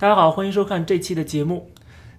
大家好，欢迎收看这期的节目。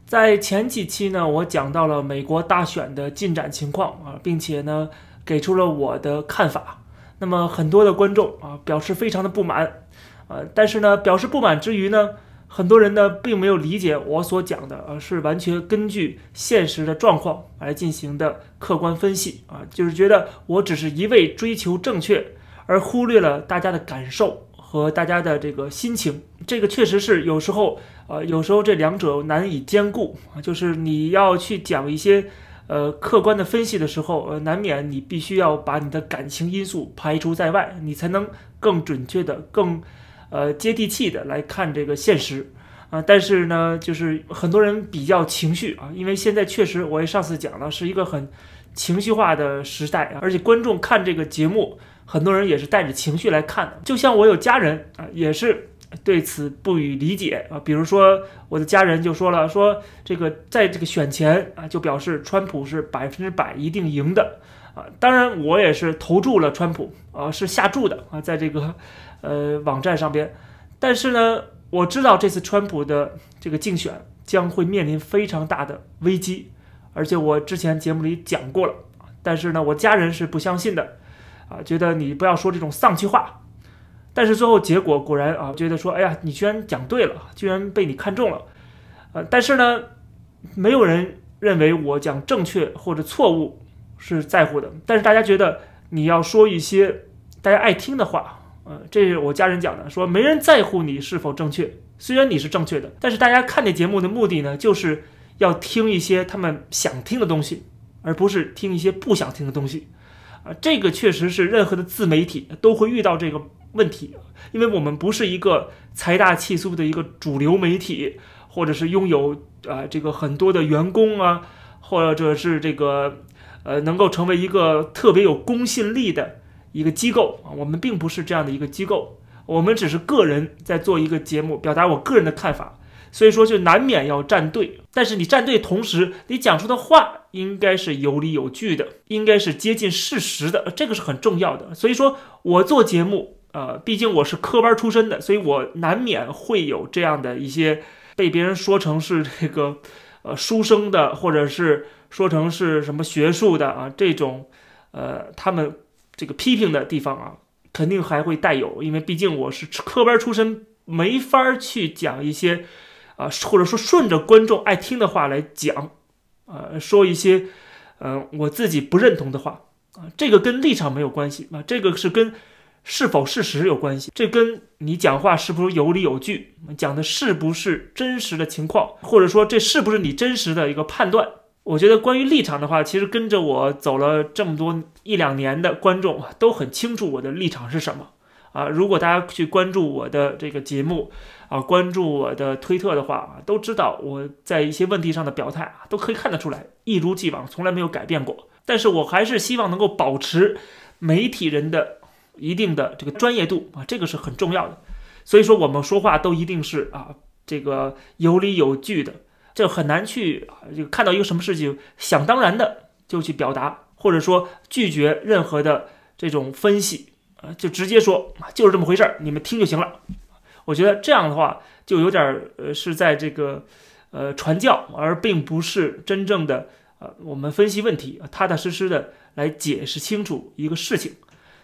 在前几期呢，我讲到了美国大选的进展情况啊，并且呢，给出了我的看法。那么很多的观众啊，表示非常的不满，呃，但是呢，表示不满之余呢，很多人呢，并没有理解我所讲的，而是完全根据现实的状况来进行的客观分析啊，就是觉得我只是一味追求正确，而忽略了大家的感受和大家的这个心情。这个确实是有时候，呃，有时候这两者难以兼顾啊，就是你要去讲一些。呃，客观的分析的时候，呃，难免你必须要把你的感情因素排除在外，你才能更准确的、更呃接地气的来看这个现实啊。但是呢，就是很多人比较情绪啊，因为现在确实我也上次讲了，是一个很情绪化的时代啊，而且观众看这个节目，很多人也是带着情绪来看的。就像我有家人啊，也是。对此不予理解啊，比如说我的家人就说了，说这个在这个选前啊，就表示川普是百分之百一定赢的啊。当然我也是投注了川普啊，是下注的啊，在这个呃网站上边。但是呢，我知道这次川普的这个竞选将会面临非常大的危机，而且我之前节目里讲过了。但是呢，我家人是不相信的啊，觉得你不要说这种丧气话。但是最后结果果然啊，觉得说，哎呀，你居然讲对了，居然被你看中了，呃，但是呢，没有人认为我讲正确或者错误是在乎的，但是大家觉得你要说一些大家爱听的话，呃，这是我家人讲的，说没人在乎你是否正确，虽然你是正确的，但是大家看这节目的目的呢，就是要听一些他们想听的东西，而不是听一些不想听的东西，啊，这个确实是任何的自媒体都会遇到这个。问题，因为我们不是一个财大气粗的一个主流媒体，或者是拥有啊这个很多的员工啊，或者是这个呃能够成为一个特别有公信力的一个机构啊，我们并不是这样的一个机构，我们只是个人在做一个节目，表达我个人的看法，所以说就难免要站队，但是你站队同时，你讲出的话应该是有理有据的，应该是接近事实的，这个是很重要的。所以说我做节目。呃，毕竟我是科班出身的，所以我难免会有这样的一些被别人说成是这个呃书生的，或者是说成是什么学术的啊这种呃他们这个批评的地方啊，肯定还会带有，因为毕竟我是科班出身，没法去讲一些啊，或者说顺着观众爱听的话来讲，呃，说一些呃我自己不认同的话啊，这个跟立场没有关系啊，这个是跟。是否事实有关系？这跟你讲话是不是有理有据，讲的是不是真实的情况，或者说这是不是你真实的一个判断？我觉得关于立场的话，其实跟着我走了这么多一两年的观众都很清楚我的立场是什么啊。如果大家去关注我的这个节目啊，关注我的推特的话啊，都知道我在一些问题上的表态啊，都可以看得出来，一如既往，从来没有改变过。但是我还是希望能够保持媒体人的。一定的这个专业度啊，这个是很重要的。所以说我们说话都一定是啊，这个有理有据的，这很难去啊，这个看到一个什么事情，想当然的就去表达，或者说拒绝任何的这种分析呃，就直接说啊，就是这么回事儿，你们听就行了。我觉得这样的话就有点儿呃是在这个呃传教，而并不是真正的呃我们分析问题，踏踏实实的来解释清楚一个事情。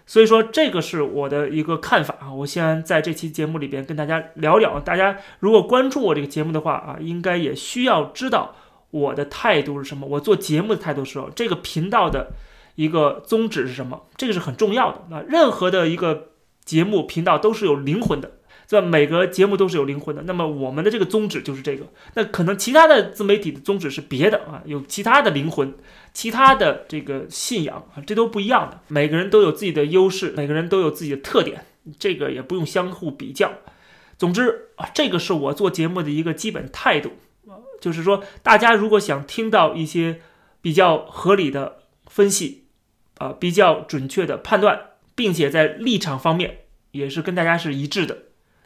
所以说，这个是我的一个看法啊。我先在这期节目里边跟大家聊聊。大家如果关注我这个节目的话啊，应该也需要知道我的态度是什么。我做节目的态度是，这个频道的一个宗旨是什么？这个是很重要的。那任何的一个节目频道都是有灵魂的。这每个节目都是有灵魂的，那么我们的这个宗旨就是这个。那可能其他的自媒体的宗旨是别的啊，有其他的灵魂，其他的这个信仰啊，这都不一样的。每个人都有自己的优势，每个人都有自己的特点，这个也不用相互比较。总之啊，这个是我做节目的一个基本态度，就是说大家如果想听到一些比较合理的分析啊，比较准确的判断，并且在立场方面也是跟大家是一致的。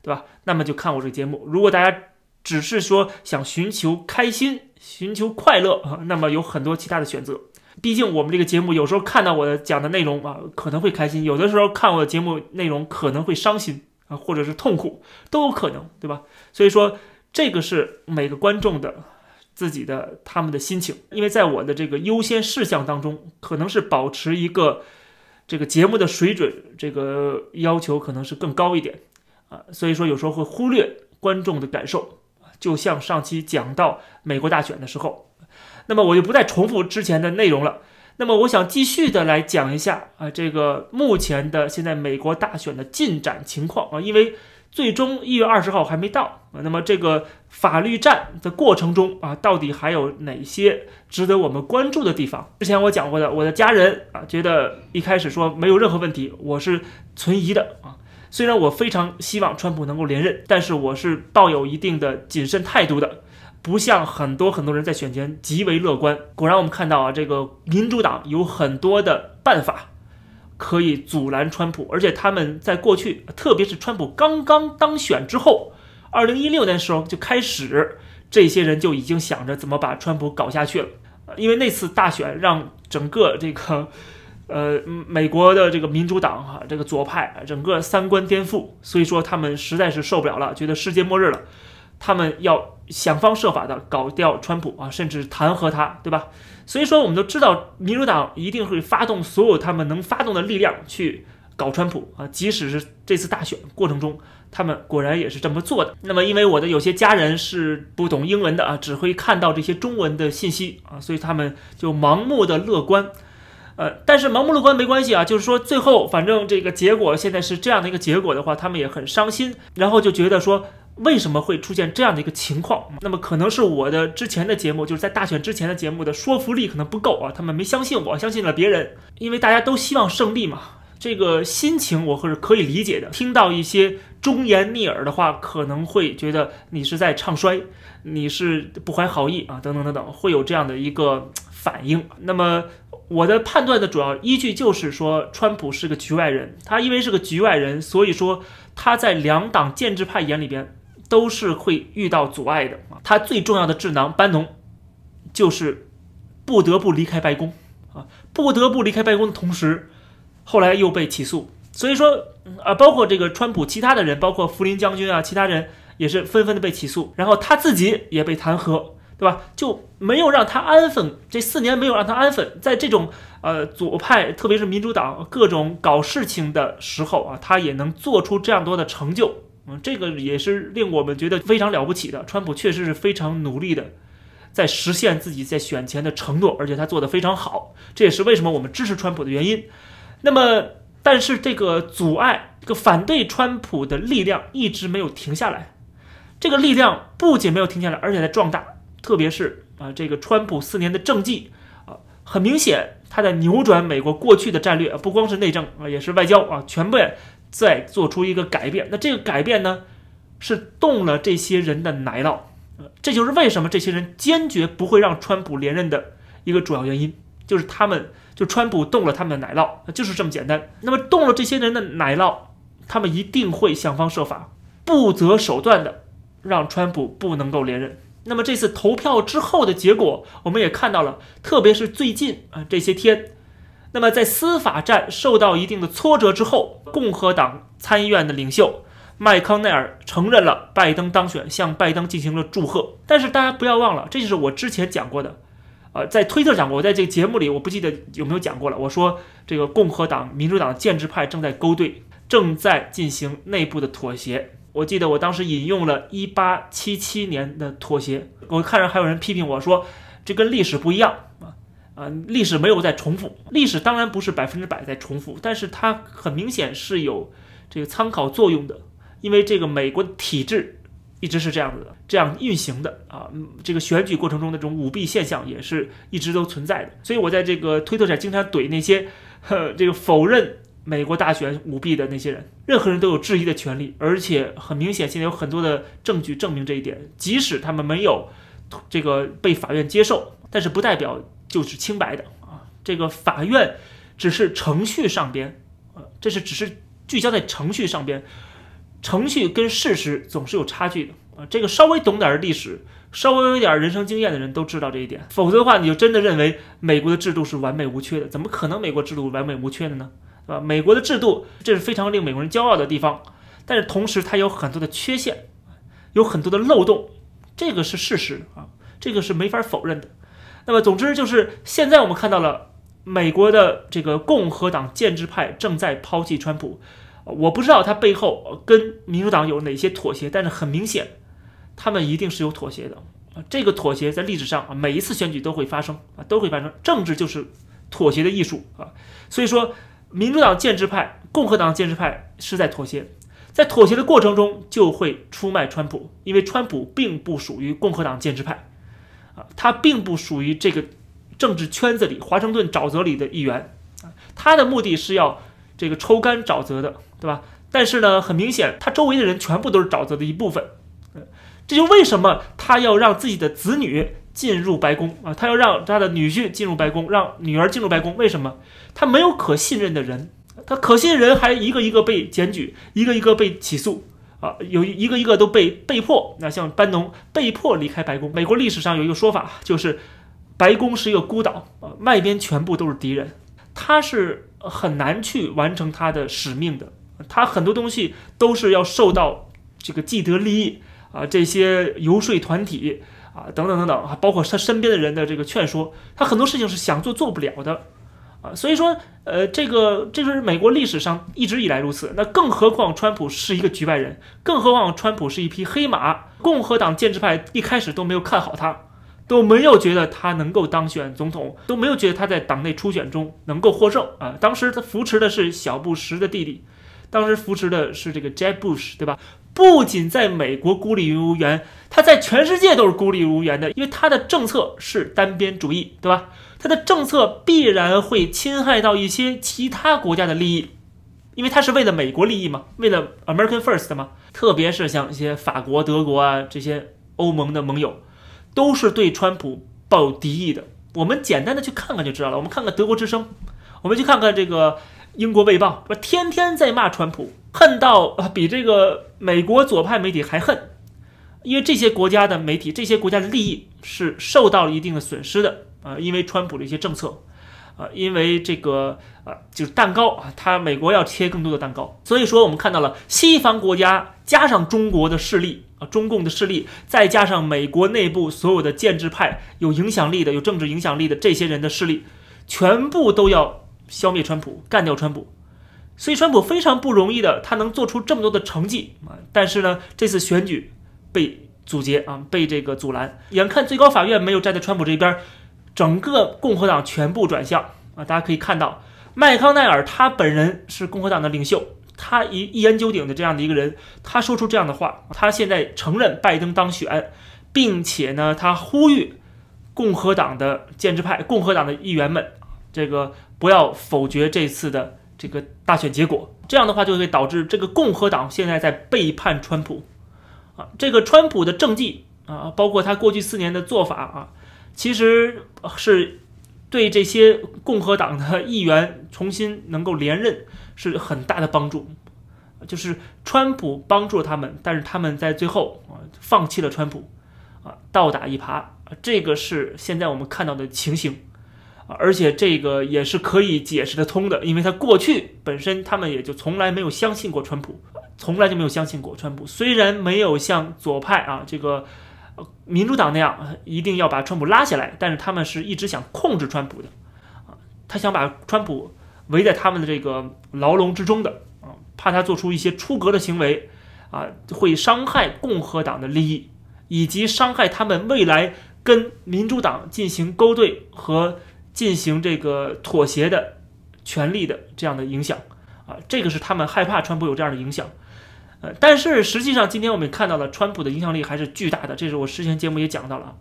对吧？那么就看我这个节目。如果大家只是说想寻求开心、寻求快乐啊，那么有很多其他的选择。毕竟我们这个节目有时候看到我的讲的内容啊，可能会开心；有的时候看我的节目内容可能会伤心啊，或者是痛苦，都有可能，对吧？所以说这个是每个观众的自己的他们的心情，因为在我的这个优先事项当中，可能是保持一个这个节目的水准，这个要求可能是更高一点。啊，所以说有时候会忽略观众的感受，就像上期讲到美国大选的时候，那么我就不再重复之前的内容了。那么我想继续的来讲一下啊，这个目前的现在美国大选的进展情况啊，因为最终一月二十号还没到啊，那么这个法律战的过程中啊，到底还有哪些值得我们关注的地方？之前我讲过的，我的家人啊，觉得一开始说没有任何问题，我是存疑的啊。虽然我非常希望川普能够连任，但是我是抱有一定的谨慎态度的。不像很多很多人在选前极为乐观。果然，我们看到啊，这个民主党有很多的办法可以阻拦川普，而且他们在过去，特别是川普刚刚当选之后，二零一六年的时候就开始，这些人就已经想着怎么把川普搞下去了。因为那次大选让整个这个呃美国的这个民主党哈，这个左派整个三观颠覆，所以说他们实在是受不了了，觉得世界末日了。他们要想方设法的搞掉川普啊，甚至弹劾他，对吧？所以说，我们都知道，民主党一定会发动所有他们能发动的力量去搞川普啊。即使是这次大选过程中，他们果然也是这么做的。那么，因为我的有些家人是不懂英文的啊，只会看到这些中文的信息啊，所以他们就盲目的乐观。呃，但是盲目乐观没关系啊，就是说最后反正这个结果现在是这样的一个结果的话，他们也很伤心，然后就觉得说。为什么会出现这样的一个情况？那么可能是我的之前的节目，就是在大选之前的节目的说服力可能不够啊，他们没相信我，相信了别人。因为大家都希望胜利嘛，这个心情我是可以理解的。听到一些忠言逆耳的话，可能会觉得你是在唱衰，你是不怀好意啊，等等等等，会有这样的一个反应。那么我的判断的主要依据就是说，川普是个局外人，他因为是个局外人，所以说他在两党建制派眼里边。都是会遇到阻碍的啊！他最重要的智囊班农，就是不得不离开白宫啊，不得不离开白宫的同时，后来又被起诉。所以说啊，包括这个川普其他的人，包括福林将军啊，其他人也是纷纷的被起诉，然后他自己也被弹劾，对吧？就没有让他安分，这四年没有让他安分，在这种呃左派，特别是民主党各种搞事情的时候啊，他也能做出这样多的成就。嗯，这个也是令我们觉得非常了不起的。川普确实是非常努力的，在实现自己在选前的承诺，而且他做的非常好。这也是为什么我们支持川普的原因。那么，但是这个阻碍、这个反对川普的力量一直没有停下来。这个力量不仅没有停下来，而且在壮大。特别是啊，这个川普四年的政绩啊，很明显他在扭转美国过去的战略啊，不光是内政啊，也是外交啊，全部。再做出一个改变，那这个改变呢，是动了这些人的奶酪，呃这就是为什么这些人坚决不会让川普连任的一个主要原因，就是他们就川普动了他们的奶酪，就是这么简单。那么动了这些人的奶酪，他们一定会想方设法、不择手段的让川普不能够连任。那么这次投票之后的结果，我们也看到了，特别是最近啊这些天。那么，在司法战受到一定的挫折之后，共和党参议院的领袖麦康奈尔承认了拜登当选，向拜登进行了祝贺。但是大家不要忘了，这就是我之前讲过的，呃，在推特讲过，我在这个节目里我不记得有没有讲过了。我说这个共和党、民主党建制派正在勾兑，正在进行内部的妥协。我记得我当时引用了1877年的妥协，我看着还有人批评我说这跟历史不一样啊。历史没有在重复，历史当然不是百分之百在重复，但是它很明显是有这个参考作用的，因为这个美国体制一直是这样子的，这样运行的啊，这个选举过程中的这种舞弊现象也是一直都存在的，所以我在这个推特上经常怼那些呵这个否认美国大选舞弊的那些人，任何人都有质疑的权利，而且很明显现在有很多的证据证明这一点，即使他们没有这个被法院接受，但是不代表。就是清白的啊，这个法院只是程序上边，啊，这是只是聚焦在程序上边，程序跟事实总是有差距的啊。这个稍微懂点历史，稍微有点人生经验的人都知道这一点。否则的话，你就真的认为美国的制度是完美无缺的？怎么可能美国制度完美无缺的呢？对吧？美国的制度这是非常令美国人骄傲的地方，但是同时它有很多的缺陷，有很多的漏洞，这个是事实啊，这个是没法否认的。那么，总之就是现在我们看到了美国的这个共和党建制派正在抛弃川普。我不知道他背后跟民主党有哪些妥协，但是很明显，他们一定是有妥协的啊。这个妥协在历史上啊，每一次选举都会发生啊，都会发生。政治就是妥协的艺术啊。所以说，民主党建制派、共和党建制派是在妥协，在妥协的过程中就会出卖川普，因为川普并不属于共和党建制派他并不属于这个政治圈子里华盛顿沼泽里的一员啊，他的目的是要这个抽干沼泽的。对吧？但是呢，很明显，他周围的人全部都是沼泽的一部分。这就为什么他要让自己的子女进入白宫啊？他要让他的女婿进入白宫，让女儿进入白宫。为什么？他没有可信任的人，他可信人还一个一个被检举，一个一个被起诉啊，有一个一个都被被迫。那像班农被迫离开白宫。美国历史上有一个说法，就是白宫是一个孤岛啊，外边全部都是敌人，他是很难去完成他的使命的。他很多东西都是要受到这个既得利益啊，这些游说团体啊，等等等等啊，包括他身边的人的这个劝说，他很多事情是想做做不了的啊。所以说，呃，这个这是美国历史上一直以来如此。那更何况川普是一个局外人，更何况川普是一匹黑马，共和党建制派一开始都没有看好他，都没有觉得他能够当选总统，都没有觉得他在党内初选中能够获胜啊。当时他扶持的是小布什的弟弟。当时扶持的是这个 Jeb Bush，对吧？不仅在美国孤立无援，他在全世界都是孤立无援的，因为他的政策是单边主义，对吧？他的政策必然会侵害到一些其他国家的利益，因为他是为了美国利益嘛，为了 American First 嘛。特别是像一些法国、德国啊这些欧盟的盟友，都是对川普抱有敌意的。我们简单的去看看就知道了。我们看看德国之声，我们去看看这个。英国卫报说天天在骂川普，恨到比这个美国左派媒体还恨，因为这些国家的媒体，这些国家的利益是受到了一定的损失的啊，因为川普的一些政策，啊，因为这个啊，就是蛋糕啊，他美国要切更多的蛋糕，所以说我们看到了西方国家加上中国的势力啊，中共的势力，再加上美国内部所有的建制派有影响力的、有政治影响力的这些人的势力，全部都要。消灭川普，干掉川普，所以川普非常不容易的，他能做出这么多的成绩啊！但是呢，这次选举被阻截啊，被这个阻拦。眼看最高法院没有站在川普这边，整个共和党全部转向啊！大家可以看到，麦康奈尔他本人是共和党的领袖，他一一言九鼎的这样的一个人，他说出这样的话，他现在承认拜登当选，并且呢，他呼吁共和党的建制派、共和党的议员们，这个。不要否决这次的这个大选结果，这样的话就会导致这个共和党现在在背叛川普，啊，这个川普的政绩啊，包括他过去四年的做法啊，其实是对这些共和党的议员重新能够连任是很大的帮助，就是川普帮助了他们，但是他们在最后啊放弃了川普，啊倒打一耙，这个是现在我们看到的情形。而且这个也是可以解释得通的，因为他过去本身他们也就从来没有相信过川普，从来就没有相信过川普。虽然没有像左派啊这个民主党那样一定要把川普拉下来，但是他们是一直想控制川普的啊，他想把川普围在他们的这个牢笼之中的啊，怕他做出一些出格的行为啊，会伤害共和党的利益，以及伤害他们未来跟民主党进行勾兑和。进行这个妥协的权利的这样的影响啊，这个是他们害怕川普有这样的影响，呃，但是实际上今天我们看到了川普的影响力还是巨大的，这是我之前节目也讲到了。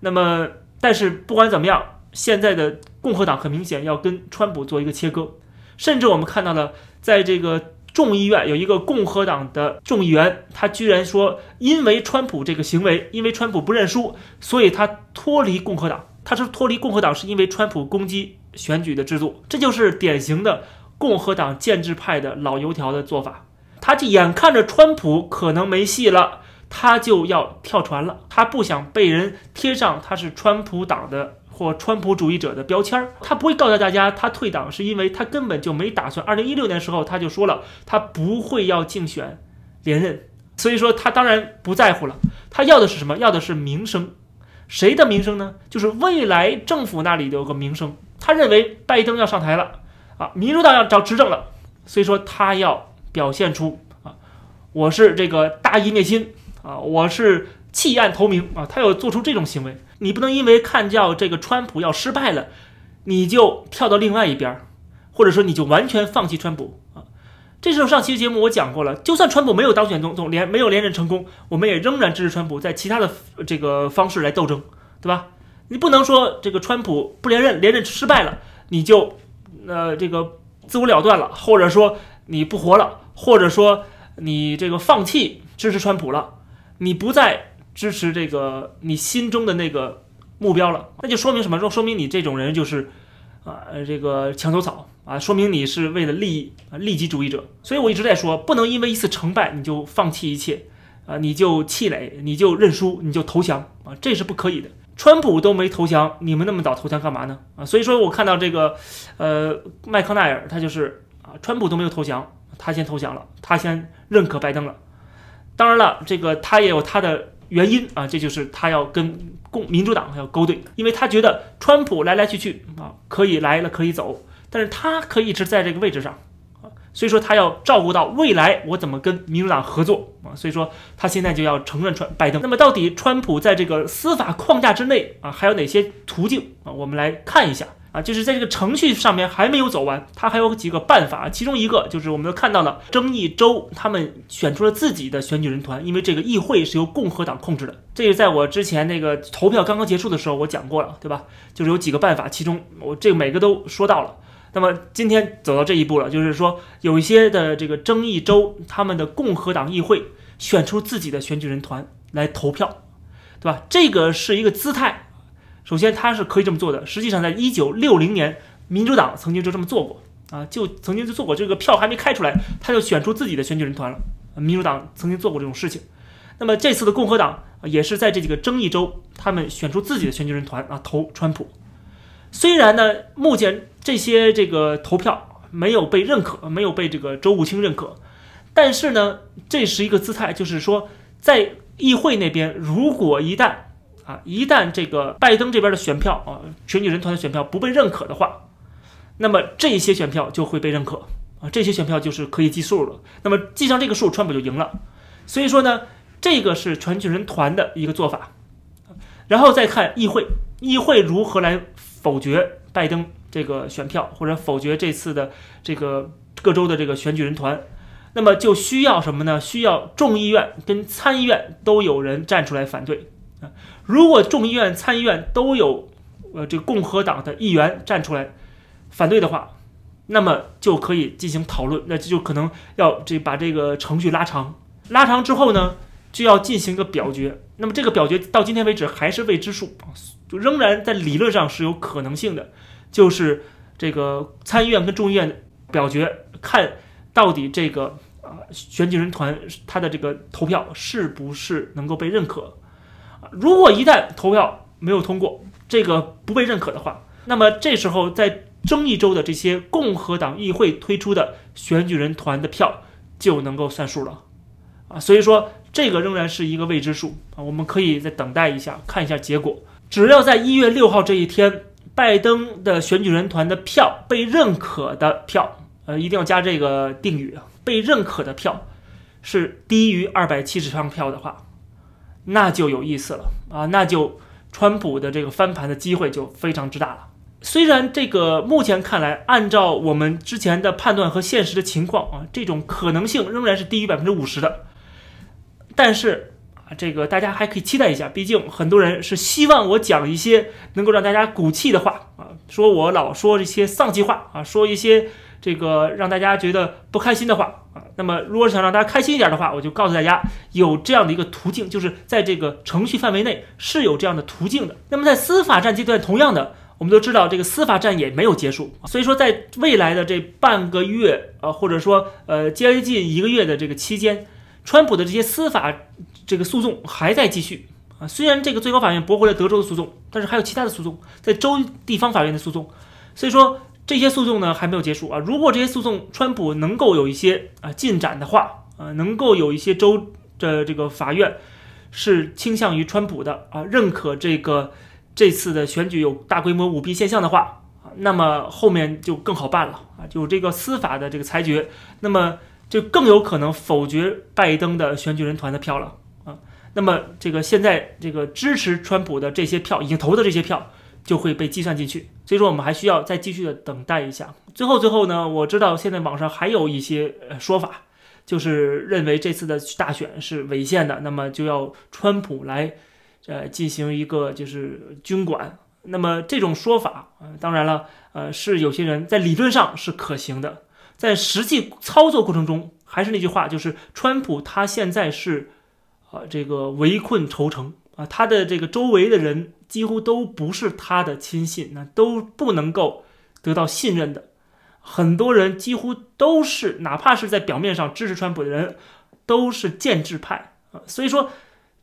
那么，但是不管怎么样，现在的共和党很明显要跟川普做一个切割，甚至我们看到了在这个众议院有一个共和党的众议员，他居然说，因为川普这个行为，因为川普不认输，所以他脱离共和党。他是脱离共和党，是因为川普攻击选举的制度，这就是典型的共和党建制派的老油条的做法。他就眼看着川普可能没戏了，他就要跳船了。他不想被人贴上他是川普党的或川普主义者的标签儿。他不会告诉大家他退党是因为他根本就没打算。二零一六年时候他就说了，他不会要竞选连任，所以说他当然不在乎了。他要的是什么？要的是名声。谁的名声呢？就是未来政府那里有个名声。他认为拜登要上台了啊，民主党要找执政了，所以说他要表现出啊，我是这个大义灭亲啊，我是弃暗投明啊，他要做出这种行为。你不能因为看叫这个川普要失败了，你就跳到另外一边，或者说你就完全放弃川普啊。这时候上期节目我讲过了，就算川普没有当选总统，连没有连任成功，我们也仍然支持川普在其他的这个方式来斗争，对吧？你不能说这个川普不连任，连任失败了，你就呃这个自我了断了，或者说你不活了，或者说你这个放弃支持川普了，你不再支持这个你心中的那个目标了，那就说明什么？说说明你这种人就是啊这个墙头草啊，说明你是为了利益啊利己主义者。所以我一直在说，不能因为一次成败你就放弃一切啊，你就气馁，你就认输，你就投降啊，这是不可以的。川普都没投降，你们那么早投降干嘛呢？啊，所以说我看到这个，呃，麦克奈尔他就是啊，川普都没有投降，他先投降了，他先认可拜登了。当然了，这个他也有他的原因啊，这就是他要跟共民主党要勾兑，因为他觉得川普来来去去啊，可以来了可以走，但是他可以一直在这个位置上。所以说他要照顾到未来我怎么跟民主党合作啊，所以说他现在就要承认川拜登。那么到底川普在这个司法框架之内啊，还有哪些途径啊？我们来看一下啊，就是在这个程序上面还没有走完，他还有几个办法，其中一个就是我们都看到了，争议州他们选出了自己的选举人团，因为这个议会是由共和党控制的。这个在我之前那个投票刚刚结束的时候我讲过了，对吧？就是有几个办法，其中我这个每个都说到了。那么今天走到这一步了，就是说有一些的这个争议州，他们的共和党议会选出自己的选举人团来投票，对吧？这个是一个姿态。首先，他是可以这么做的。实际上，在一九六零年，民主党曾经就这么做过啊，就曾经就做过。这个票还没开出来，他就选出自己的选举人团了。民主党曾经做过这种事情。那么这次的共和党也是在这几个争议州，他们选出自己的选举人团啊，投川普。虽然呢，目前这些这个投票没有被认可，没有被这个州务卿认可，但是呢，这是一个姿态，就是说，在议会那边，如果一旦啊，一旦这个拜登这边的选票啊，选举人团的选票不被认可的话，那么这些选票就会被认可啊，这些选票就是可以计数了。那么计上这个数，川普就赢了。所以说呢，这个是选举人团的一个做法。然后再看议会，议会如何来。否决拜登这个选票，或者否决这次的这个各州的这个选举人团，那么就需要什么呢？需要众议院跟参议院都有人站出来反对。如果众议院、参议院都有呃这个共和党的议员站出来反对的话，那么就可以进行讨论，那就可能要这把这个程序拉长，拉长之后呢，就要进行一个表决。那么这个表决到今天为止还是未知数。就仍然在理论上是有可能性的，就是这个参议院跟众议院表决，看到底这个啊选举人团他的这个投票是不是能够被认可。如果一旦投票没有通过，这个不被认可的话，那么这时候在争议州的这些共和党议会推出的选举人团的票就能够算数了啊。所以说这个仍然是一个未知数啊，我们可以再等待一下，看一下结果。只要在一月六号这一天，拜登的选举人团的票被认可的票，呃，一定要加这个定语啊，被认可的票是低于二百七十张票的话，那就有意思了啊，那就川普的这个翻盘的机会就非常之大了。虽然这个目前看来，按照我们之前的判断和现实的情况啊，这种可能性仍然是低于百分之五十的，但是啊。这个大家还可以期待一下，毕竟很多人是希望我讲一些能够让大家鼓气的话啊，说我老说这些丧气话啊，说一些这个让大家觉得不开心的话啊。那么，如果想让大家开心一点的话，我就告诉大家有这样的一个途径，就是在这个程序范围内是有这样的途径的。那么，在司法战阶段，同样的，我们都知道这个司法战也没有结束，所以说在未来的这半个月啊，或者说呃接近一个月的这个期间。川普的这些司法这个诉讼还在继续啊，虽然这个最高法院驳回了德州的诉讼，但是还有其他的诉讼在州地方法院的诉讼，所以说这些诉讼呢还没有结束啊。如果这些诉讼川普能够有一些啊进展的话啊，能够有一些州的这个法院是倾向于川普的啊，认可这个这次的选举有大规模舞弊现象的话啊，那么后面就更好办了啊，有这个司法的这个裁决，那么就更有可能否决拜登的选举人团的票了啊。那么这个现在这个支持川普的这些票已经投的这些票就会被计算进去，所以说我们还需要再继续的等待一下。最后最后呢，我知道现在网上还有一些呃说法。就是认为这次的大选是违宪的，那么就要川普来，呃，进行一个就是军管。那么这种说法，呃，当然了，呃，是有些人在理论上是可行的，在实际操作过程中，还是那句话，就是川普他现在是，啊，这个围困愁城啊，他的这个周围的人几乎都不是他的亲信，那都不能够得到信任的。很多人几乎都是，哪怕是在表面上支持川普的人，都是建制派啊。所以说，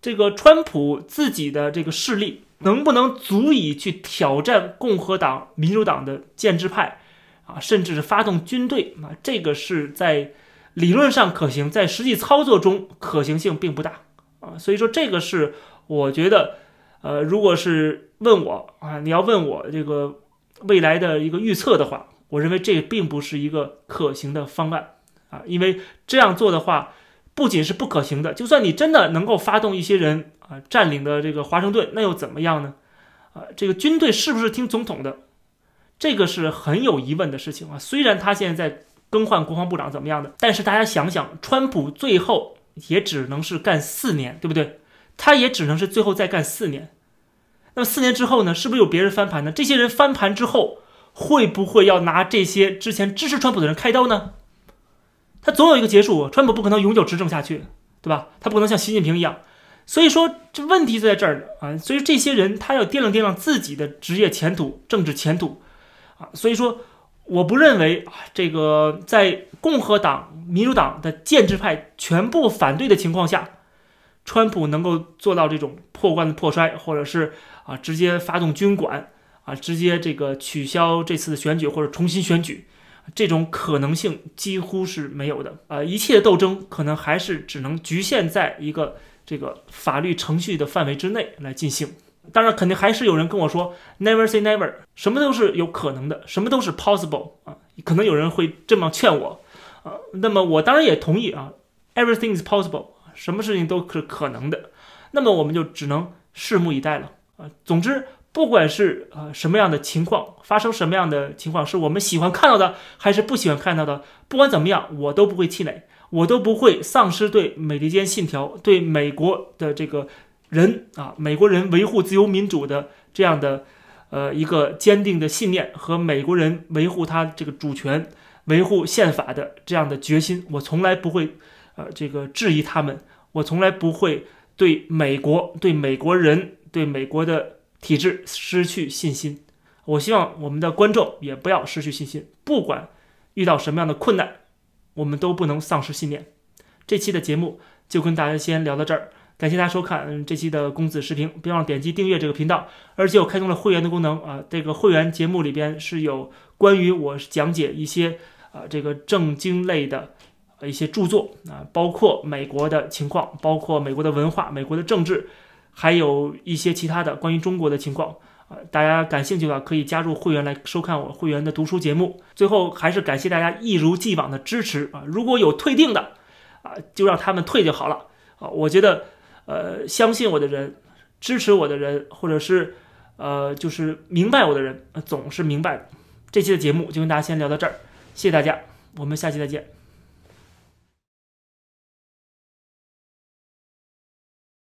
这个川普自己的这个势力能不能足以去挑战共和党、民主党的建制派啊，甚至是发动军队啊？这个是在理论上可行，在实际操作中可行性并不大啊。所以说，这个是我觉得，呃，如果是问我啊，你要问我这个未来的一个预测的话。我认为这并不是一个可行的方案啊，因为这样做的话，不仅是不可行的，就算你真的能够发动一些人啊，占领的这个华盛顿，那又怎么样呢？啊，这个军队是不是听总统的？这个是很有疑问的事情啊。虽然他现在在更换国防部长怎么样的，但是大家想想，川普最后也只能是干四年，对不对？他也只能是最后再干四年。那么四年之后呢？是不是有别人翻盘呢？这些人翻盘之后？会不会要拿这些之前支持川普的人开刀呢？他总有一个结束，川普不可能永久执政下去，对吧？他不可能像习近平一样。所以说，这问题就在这儿啊。所以这些人他要掂量掂量自己的职业前途、政治前途啊。所以说，我不认为啊，这个在共和党、民主党的建制派全部反对的情况下，川普能够做到这种破罐子破摔，或者是啊直接发动军管。啊，直接这个取消这次的选举或者重新选举，这种可能性几乎是没有的。呃，一切的斗争可能还是只能局限在一个这个法律程序的范围之内来进行。当然，肯定还是有人跟我说 “never say never”，什么都是有可能的，什么都是 possible 啊。可能有人会这么劝我啊。那么我当然也同意啊，“everything is possible”，什么事情都是可能的。那么我们就只能拭目以待了啊。总之。不管是呃什么样的情况，发生什么样的情况，是我们喜欢看到的，还是不喜欢看到的，不管怎么样，我都不会气馁，我都不会丧失对美利坚信条、对美国的这个人啊，美国人维护自由民主的这样的呃一个坚定的信念和美国人维护他这个主权、维护宪法的这样的决心。我从来不会呃这个质疑他们，我从来不会对美国、对美国人、对美国的。体制失去信心，我希望我们的观众也不要失去信心。不管遇到什么样的困难，我们都不能丧失信念。这期的节目就跟大家先聊到这儿，感谢大家收看这期的公子视频，别忘了点击订阅这个频道。而且我开通了会员的功能啊，这个会员节目里边是有关于我讲解一些啊这个正经类的一些著作啊，包括美国的情况，包括美国的文化、美国的政治。还有一些其他的关于中国的情况啊，大家感兴趣的可以加入会员来收看我会员的读书节目。最后还是感谢大家一如既往的支持啊！如果有退订的啊，就让他们退就好了啊！我觉得，呃，相信我的人，支持我的人，或者是呃，就是明白我的人，总是明白。这期的节目就跟大家先聊到这儿，谢谢大家，我们下期再见。